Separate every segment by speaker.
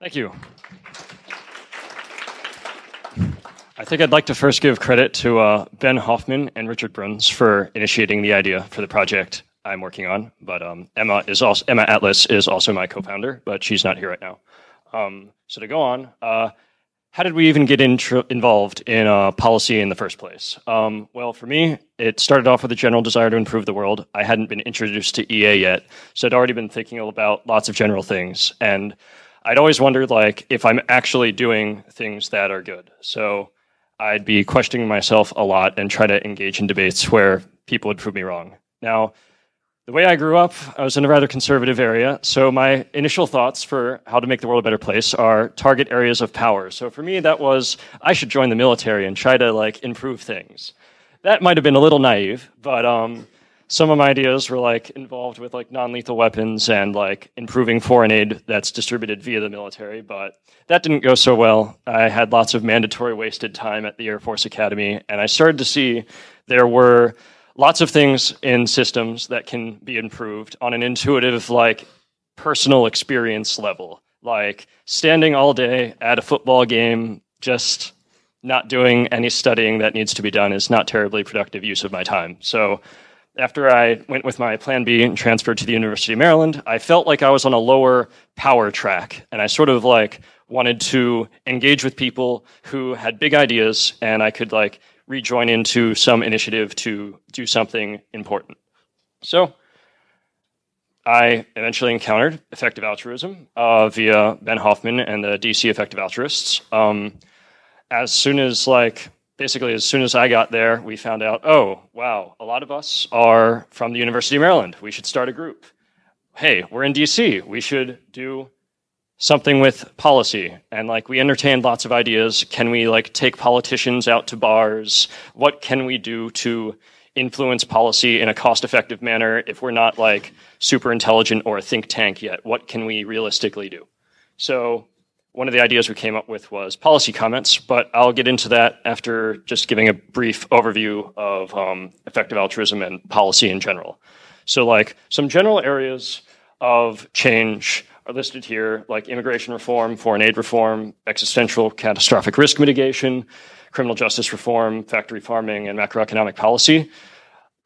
Speaker 1: Thank you. I think I'd like to first give credit to uh, Ben Hoffman and Richard Bruns for initiating the idea for the project I'm working on. But um, Emma is also Emma Atlas is also my co-founder, but she's not here right now. Um, so to go on, uh, how did we even get involved in uh, policy in the first place? Um, well, for me, it started off with a general desire to improve the world. I hadn't been introduced to EA yet, so I'd already been thinking about lots of general things, and I'd always wondered like if I'm actually doing things that are good. So I'd be questioning myself a lot and try to engage in debates where people would prove me wrong. Now, the way I grew up, I was in a rather conservative area, so my initial thoughts for how to make the world a better place are target areas of power. So for me, that was I should join the military and try to like improve things. That might have been a little naive, but um, some of my ideas were like involved with like non-lethal weapons and like improving foreign aid that's distributed via the military but that didn't go so well. I had lots of mandatory wasted time at the air force academy and i started to see there were lots of things in systems that can be improved on an intuitive like personal experience level. Like standing all day at a football game just not doing any studying that needs to be done is not terribly productive use of my time. So after I went with my plan B and transferred to the University of Maryland, I felt like I was on a lower power track. And I sort of like wanted to engage with people who had big ideas and I could like rejoin into some initiative to do something important. So I eventually encountered effective altruism uh, via Ben Hoffman and the DC Effective Altruists. Um, as soon as like basically, as soon as I got there, we found out, oh, wow, a lot of us are from the University of Maryland. We should start a group. Hey, we're in DC. We should do something with policy. And like, we entertained lots of ideas. Can we like take politicians out to bars? What can we do to influence policy in a cost effective manner if we're not like super intelligent or a think tank yet? What can we realistically do? So one of the ideas we came up with was policy comments, but I'll get into that after just giving a brief overview of um, effective altruism and policy in general. So, like some general areas of change are listed here, like immigration reform, foreign aid reform, existential catastrophic risk mitigation, criminal justice reform, factory farming, and macroeconomic policy.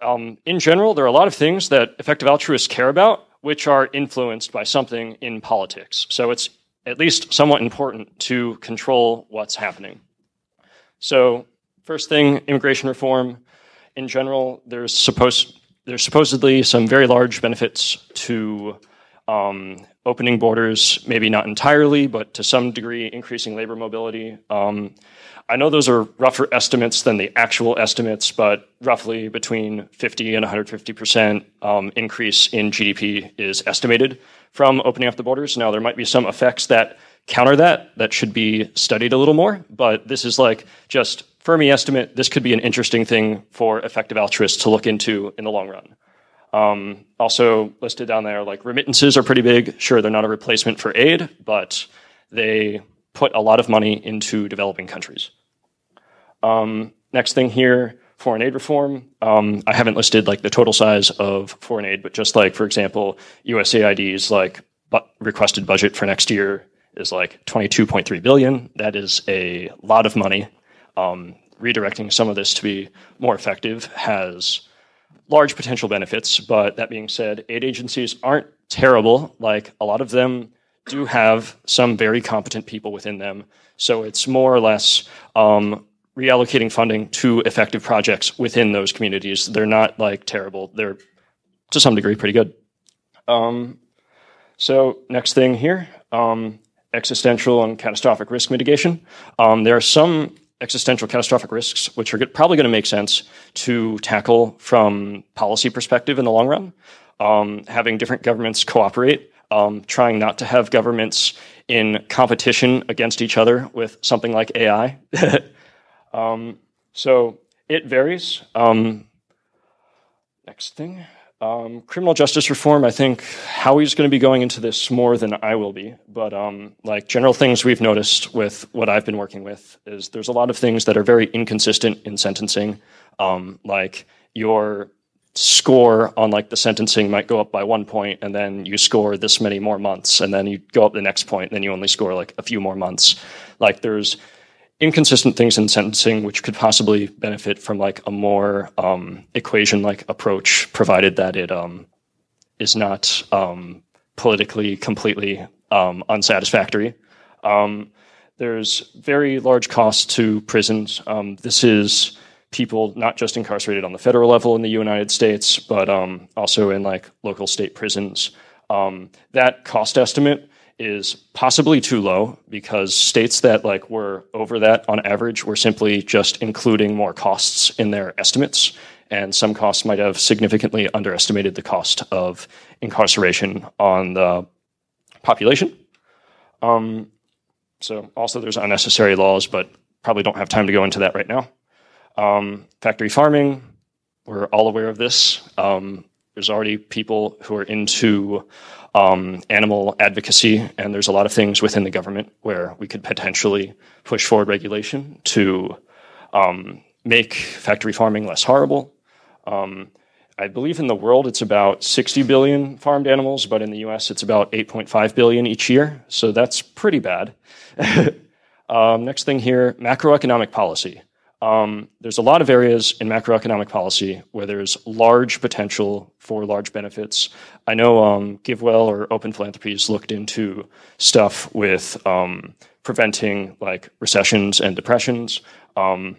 Speaker 1: Um, in general, there are a lot of things that effective altruists care about, which are influenced by something in politics. So it's at least somewhat important to control what's happening. So, first thing, immigration reform. In general, there's supposed there's supposedly some very large benefits to um, opening borders, maybe not entirely, but to some degree, increasing labor mobility. Um, I know those are rougher estimates than the actual estimates, but roughly between 50 and 150 percent um, increase in GDP is estimated from opening up the borders. Now, there might be some effects that counter that that should be studied a little more, but this is like just Fermi estimate. This could be an interesting thing for effective altruists to look into in the long run. Um, also listed down there, like remittances are pretty big. Sure, they're not a replacement for aid, but they put a lot of money into developing countries. Um, next thing here, foreign aid reform. Um, I haven't listed like the total size of foreign aid, but just like for example, USAID's like bu- requested budget for next year is like 22.3 billion. That is a lot of money. Um, redirecting some of this to be more effective has large potential benefits. But that being said, aid agencies aren't terrible. Like a lot of them do have some very competent people within them. So it's more or less um, reallocating funding to effective projects within those communities. They're not like terrible. They're to some degree pretty good. Um, so next thing here, um, existential and catastrophic risk mitigation. Um, there are some existential catastrophic risks which are probably going to make sense to tackle from policy perspective in the long run. Um, having different governments cooperate, um, trying not to have governments in competition against each other with something like AI. Um, so it varies. Um, next thing. Um, criminal justice reform, I think Howie's going to be going into this more than I will be. But um, like general things we've noticed with what I've been working with is there's a lot of things that are very inconsistent in sentencing. Um, like your score on like the sentencing might go up by one point and then you score this many more months and then you go up the next point and then you only score like a few more months like there's inconsistent things in sentencing which could possibly benefit from like a more um, equation like approach provided that it um, is not um, politically completely um, unsatisfactory um, there's very large costs to prisons um, this is people not just incarcerated on the federal level in the United States, but also in like local state prisons. That cost estimate is possibly too low because states that like were over that on average were simply just including more costs in their estimates. And some costs might have significantly underestimated the cost of incarceration on the population. Um, so also there's unnecessary laws but probably don't have time to go into that right now. Um, factory farming, we're all aware of this. Um, there's already people who are into um, animal advocacy, and there's a lot of things within the government where we could potentially push forward regulation to um, make factory farming less horrible. Um, I believe in the world it's about 60 billion farmed animals, but in the US it's about 8.5 billion each year, so that's pretty bad. Um, next thing here macroeconomic policy. Um, there's a lot of areas in macroeconomic policy where there's large potential for large benefits. I know um, GiveWell or Open Philanthropy's looked into stuff with um, preventing like recessions and depressions. Um,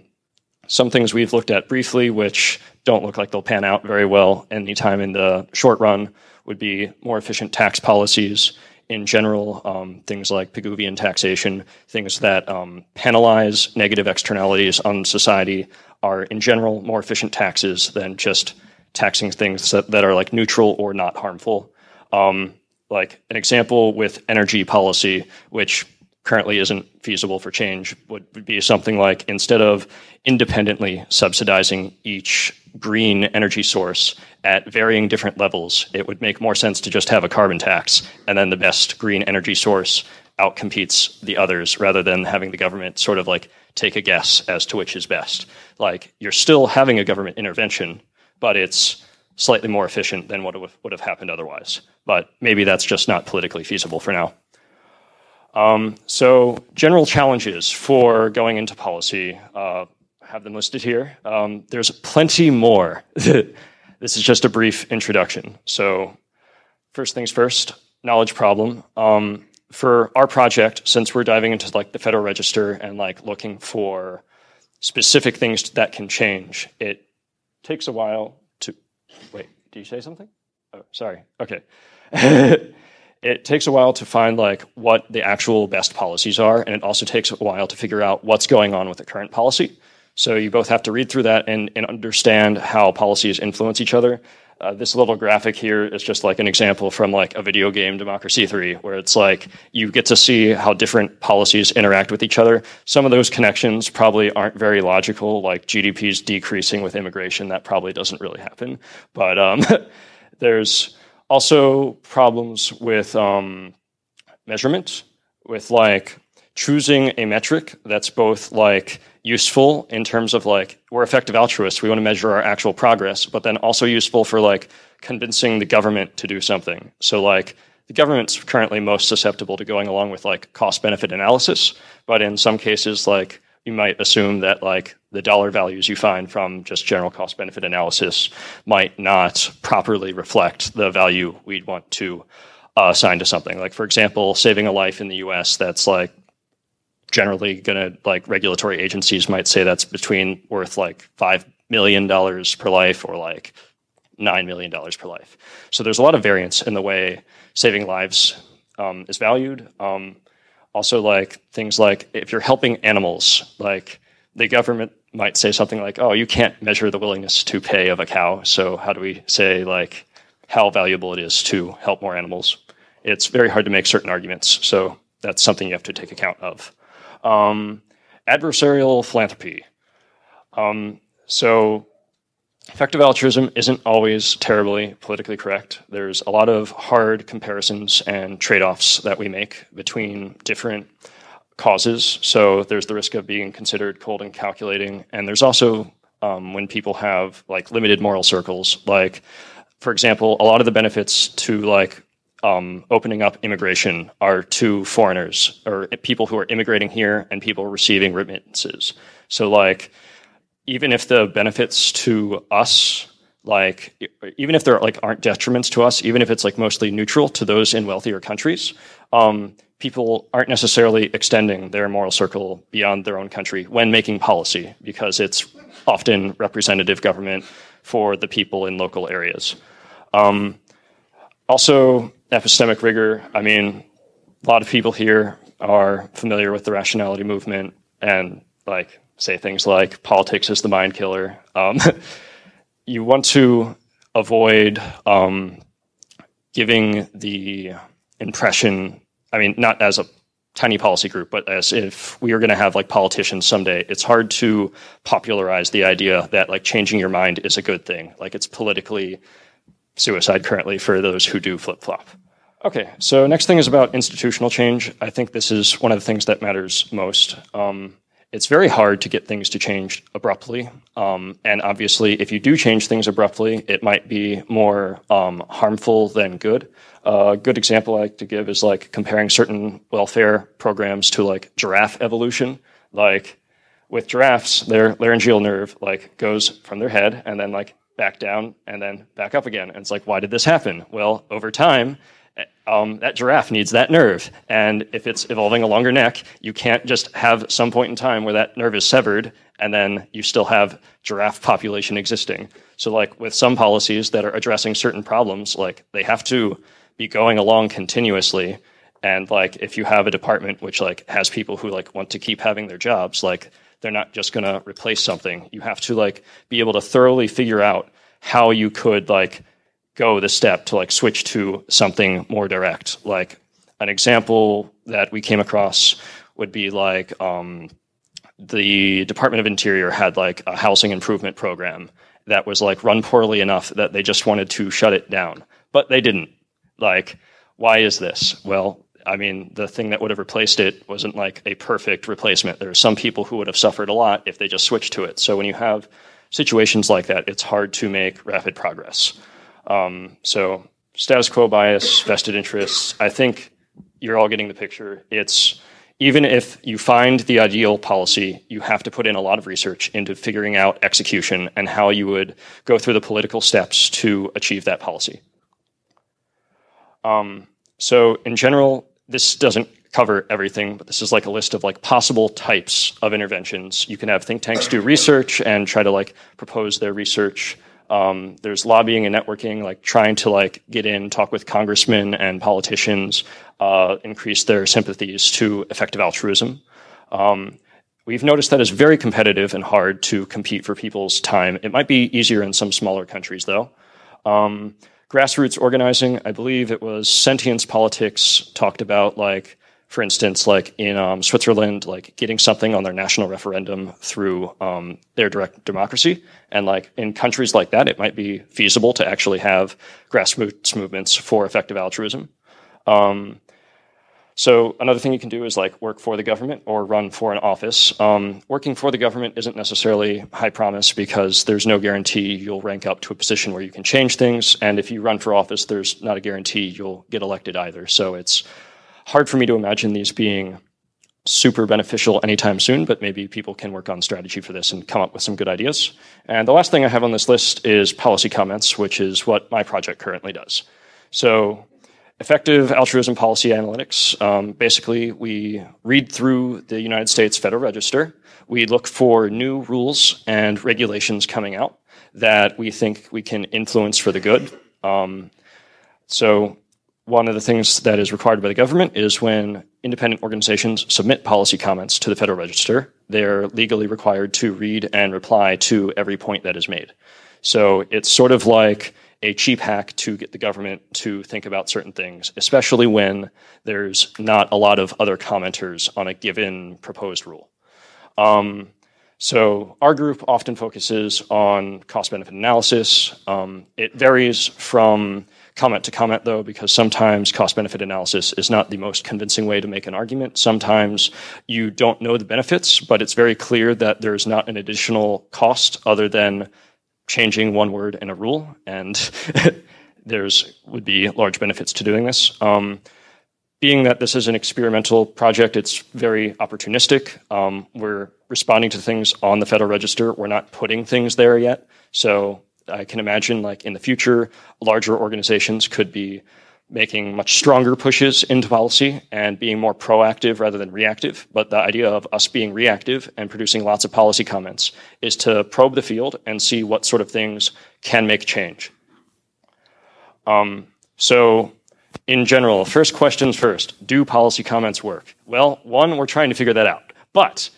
Speaker 1: some things we've looked at briefly, which don't look like they'll pan out very well anytime in the short run, would be more efficient tax policies in general, um, things like Pigouvian taxation, things that um, penalize negative externalities on society are in general more efficient taxes than just taxing things that, that are like neutral or not harmful. Um, like an example with energy policy, which currently isn't feasible for change, would, be something like instead of independently subsidizing each green energy source at varying different levels, it would make more sense to just have a carbon tax, and then the best green energy source outcompetes the others rather than having the government sort of like take a guess as to which is best. Like you're still having a government intervention, but it's slightly more efficient than what would have happened otherwise. But maybe that's just not politically feasible for now. Um, so, general challenges for going into policy. Uh, have them listed here. Um, there's plenty more. this is just a brief introduction. So, first things first, knowledge problem. Um, for our project, since we're diving into like the Federal Register and like looking for specific things that can change, it takes a while to. Wait, do you say something? Oh, sorry. Okay. it takes a while to find like what the actual best policies are, and it also takes a while to figure out what's going on with the current policy. So you both have to read through that and, and understand how policies influence each other. Uh, this little graphic here is just like an example from like a video game democracy 3 where it's like you get to see how different policies interact with each other some of those connections probably aren't very logical like gdp's decreasing with immigration that probably doesn't really happen but um, there's also problems with um, measurement with like choosing a metric that's both like useful in terms of like we're effective altruists we want to measure our actual progress but then also useful for like convincing the government to do something. So like the government's currently most susceptible to going along with like cost benefit analysis but in some cases like you might assume that like the dollar values you find from just general cost benefit analysis might not properly reflect the value we'd want to uh, assign to something like for example saving a life in the us that's like generally going to like regulatory agencies might say that's between worth like five million dollars per life or like nine million dollars per life. So there's a lot of variance in the way saving lives um, is valued. Um, also, like things like if you're helping animals, like the government might say something like, "Oh, you can't measure the willingness to pay of a cow." So how do we say like how valuable it is to help more animals? It's very hard to make certain arguments. So that's something you have to take account of. Um, adversarial philanthropy. Um, so, effective altruism isn't always terribly politically correct. There's a lot of hard comparisons and trade offs that we make between different causes. So, there's the risk of being considered cold and calculating, and there's also um, when people have like limited moral circles. Like, for example, a lot of the benefits to like um, opening up immigration are to foreigners or people who are immigrating here and people receiving remittances. So, like, even if the benefits to us like even if there like aren't detriments to us even if it's like mostly neutral to those in wealthier countries um, people aren't necessarily extending their moral circle beyond their own country when making policy because it's often representative government for the people in local areas. Um, also epistemic rigor. I mean a lot of people here are familiar with the rationality movement and like say things like politics is the mind killer um, you want to avoid um, giving the impression, I mean, not as a tiny policy group, but as if we are going to have like politicians someday, it's hard to popularize the idea that like changing your mind is a good thing. Like it's politically suicide currently for those who do flip flop. Okay, so next thing is about institutional change. I think this is one of the things that matters most. Um, it's very hard to get things to change abruptly. Um, and obviously, if you do change things abruptly, it might be more um, harmful than good. Uh, a good example I like to give is like comparing certain welfare programs to like giraffe evolution. Like with giraffes, their laryngeal nerve like goes from their head and then like back down and then back up again. And it's like, why did this happen? Well, over time, um, that giraffe needs that nerve. And if it's evolving a longer neck, you can't just have some point in time where that nerve is severed and then you still have giraffe population existing. So, like with some policies that are addressing certain problems, like they have to be going along continuously. And like if you have a department which like has people who like want to keep having their jobs, like they're not just going to replace something. You have to like be able to thoroughly figure out how you could like go the step to like switch to something more direct. Like an example that we came across would be like um, the Department of Interior had like a housing improvement program that was like run poorly enough that they just wanted to shut it down, but they didn't. Like, why is this? Well, I mean, the thing that would have replaced it wasn't like a perfect replacement. There are some people who would have suffered a lot if they just switched to it. So when you have situations like that, it's hard to make rapid progress. Um, so status quo bias, vested interests. I think you're all getting the picture. It's even if you find the ideal policy, you have to put in a lot of research into figuring out execution and how you would go through the political steps to achieve that policy. Um, so in general, this doesn't cover everything, but this is like a list of like possible types of interventions. You can have think tanks do research and try to like propose their research um, there's lobbying and networking, like trying to like get in, talk with congressmen and politicians, uh, increase their sympathies to effective altruism. Um, we've noticed that it's very competitive and hard to compete for people's time. It might be easier in some smaller countries, though. Um, grassroots organizing, I believe it was Sentience Politics talked about like for instance, like in um, Switzerland, like getting something on their national referendum through um, their direct democracy. And like in countries like that, it might be feasible to actually have grassroots movements for effective altruism. Um, so another thing you can do is like work for the government or run for an office. Um, working for the government isn't necessarily high promise because there's no guarantee you'll rank up to a position where you can change things. And if you run for office, there's not a guarantee you'll get elected either. So it's hard for me to imagine these being super beneficial anytime soon, but maybe people can work on strategy for this and come up with some good ideas. And the last thing I have on this list is policy comments, which is what my project currently does. So, effective altruism policy analytics. Um, basically, we read through the United States Federal Register. We look for new rules and regulations coming out that we think we can influence for the good. Um, so, one of the things that is required by the government is when independent organizations submit policy comments to the Federal Register, they're legally required to read and reply to every point that is made. So it's sort of like a cheap hack to get the government to think about certain things, especially when there's not a lot of other commenters on a given proposed rule. Um, so our group often focuses on cost benefit analysis. Um, it varies from comment to comment though, because sometimes cost benefit analysis is not the most convincing way to make an argument. Sometimes you don't know the benefits, but it's very clear that there's not an additional cost other than changing one word in a rule, and there's would be large benefits to doing this. Um, being that this is an experimental project, it's very opportunistic. Um, we're responding to things on the Federal Register. We're not putting things there yet. So I can imagine, like in the future, larger organizations could be making much stronger pushes into policy and being more proactive rather than reactive. But the idea of us being reactive and producing lots of policy comments is to probe the field and see what sort of things can make change. Um, so in general, first questions first. Do policy comments work? Well, one, we're trying to figure that out. But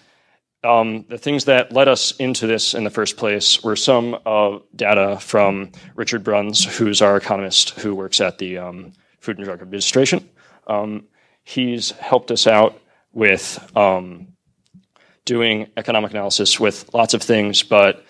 Speaker 1: um, the things that led us into this in the first place were some uh, data from Richard Bruns, who's our economist who works at the um, Food and Drug Administration. Um, he's helped us out with um, doing economic analysis with lots of things, but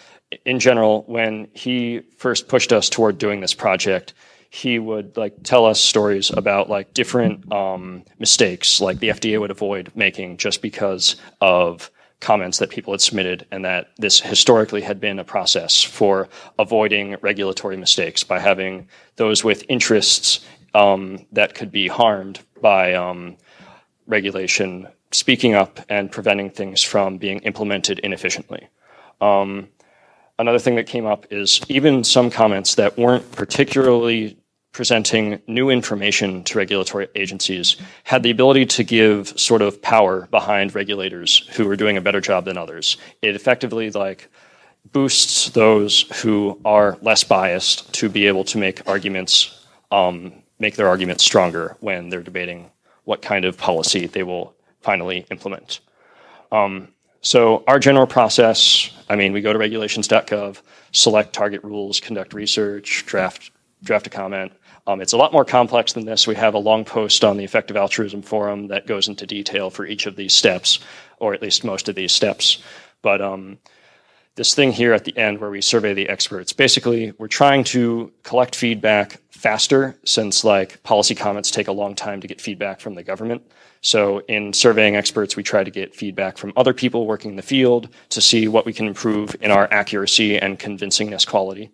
Speaker 1: in general, when he first pushed us toward doing this project, he would like tell us stories about like different um, mistakes like the FDA would avoid making just because of comments that people had submitted and that this historically had been a process for avoiding regulatory mistakes by having those with interests um, that could be harmed by um, regulation speaking up and preventing things from being implemented inefficiently. Um, another thing that came up is even some comments that weren't particularly presenting new information to regulatory agencies had the ability to give sort of power behind regulators who are doing a better job than others. It effectively like boosts those who are less biased to be able to make arguments, um, make their arguments stronger when they're debating what kind of policy they will finally implement. Um, so our general process, I mean, we go to regulations.gov, select target rules, conduct research, draft draft a comment, um, it's a lot more complex than this. We have a long post on the Effective Altruism Forum that goes into detail for each of these steps, or at least most of these steps. But um, this thing here at the end where we survey the experts, basically, we're trying to collect feedback faster since like policy comments take a long time to get feedback from the government. So in surveying experts, we try to get feedback from other people working in the field to see what we can improve in our accuracy and convincingness quality.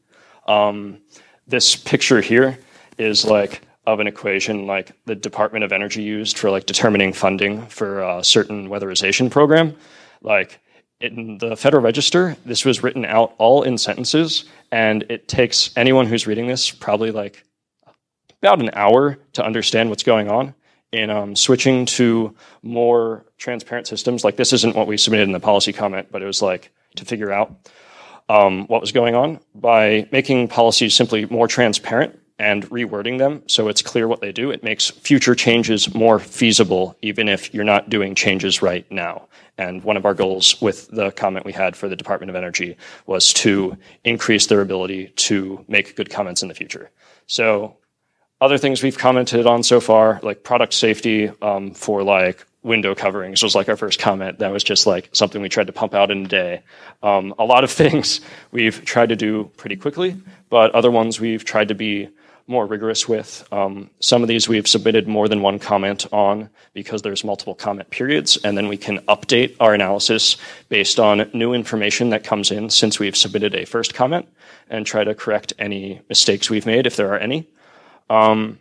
Speaker 1: Um, this picture here is like of an equation like the Department of Energy used for like determining funding for a certain weatherization program. Like in the Federal Register, this was written out all in sentences, and it takes anyone who's reading this probably like about an hour to understand what's going on. In um, switching to more transparent systems, like this isn't what we submitted in the policy comment, but it was like to figure out um, what was going on by making policies simply more transparent and rewording them so it's clear what they do. It makes future changes more feasible, even if you're not doing changes right now. And one of our goals with the comment we had for the Department of Energy was to increase their ability to make good comments in the future. So other things we've commented on so far, like product safety um, for like window coverings was like our first comment. That was just like something we tried to pump out in a day. Um, a lot of things we've tried to do pretty quickly, but other ones we've tried to be more rigorous with. Um, some of these we've submitted more than one comment on because there's multiple comment periods, and then we can update our analysis based on new information that comes in since we've submitted a first comment and try to correct any mistakes we've made if there are any. Um,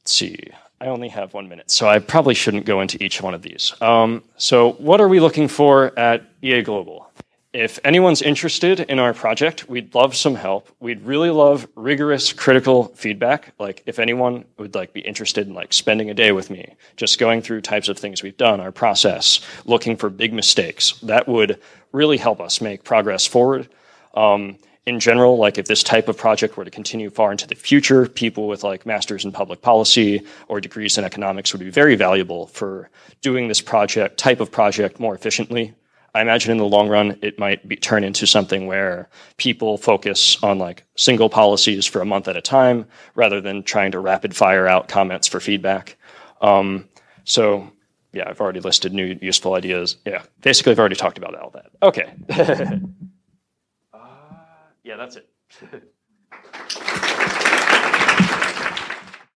Speaker 1: let's see. I only have one minute, so I probably shouldn't go into each one of these. Um, so, what are we looking for at EA Global? If anyone's interested in our project, we'd love some help. We'd really love rigorous critical feedback. Like if anyone would like be interested in like spending a day with me, just going through types of things we've done, our process, looking for big mistakes, that would really help us make progress forward. Um, in general, like if this type of project were to continue far into the future, people with like masters in public policy or degrees in economics would be very valuable for doing this project type of project more efficiently I imagine in the long run, it might be, turn into something where people focus on like single policies for a month at a time rather than trying to rapid fire out comments for feedback. Um, so, yeah, I've already listed new useful ideas. Yeah, basically, I've already talked about all that. Okay. uh, yeah, that's it.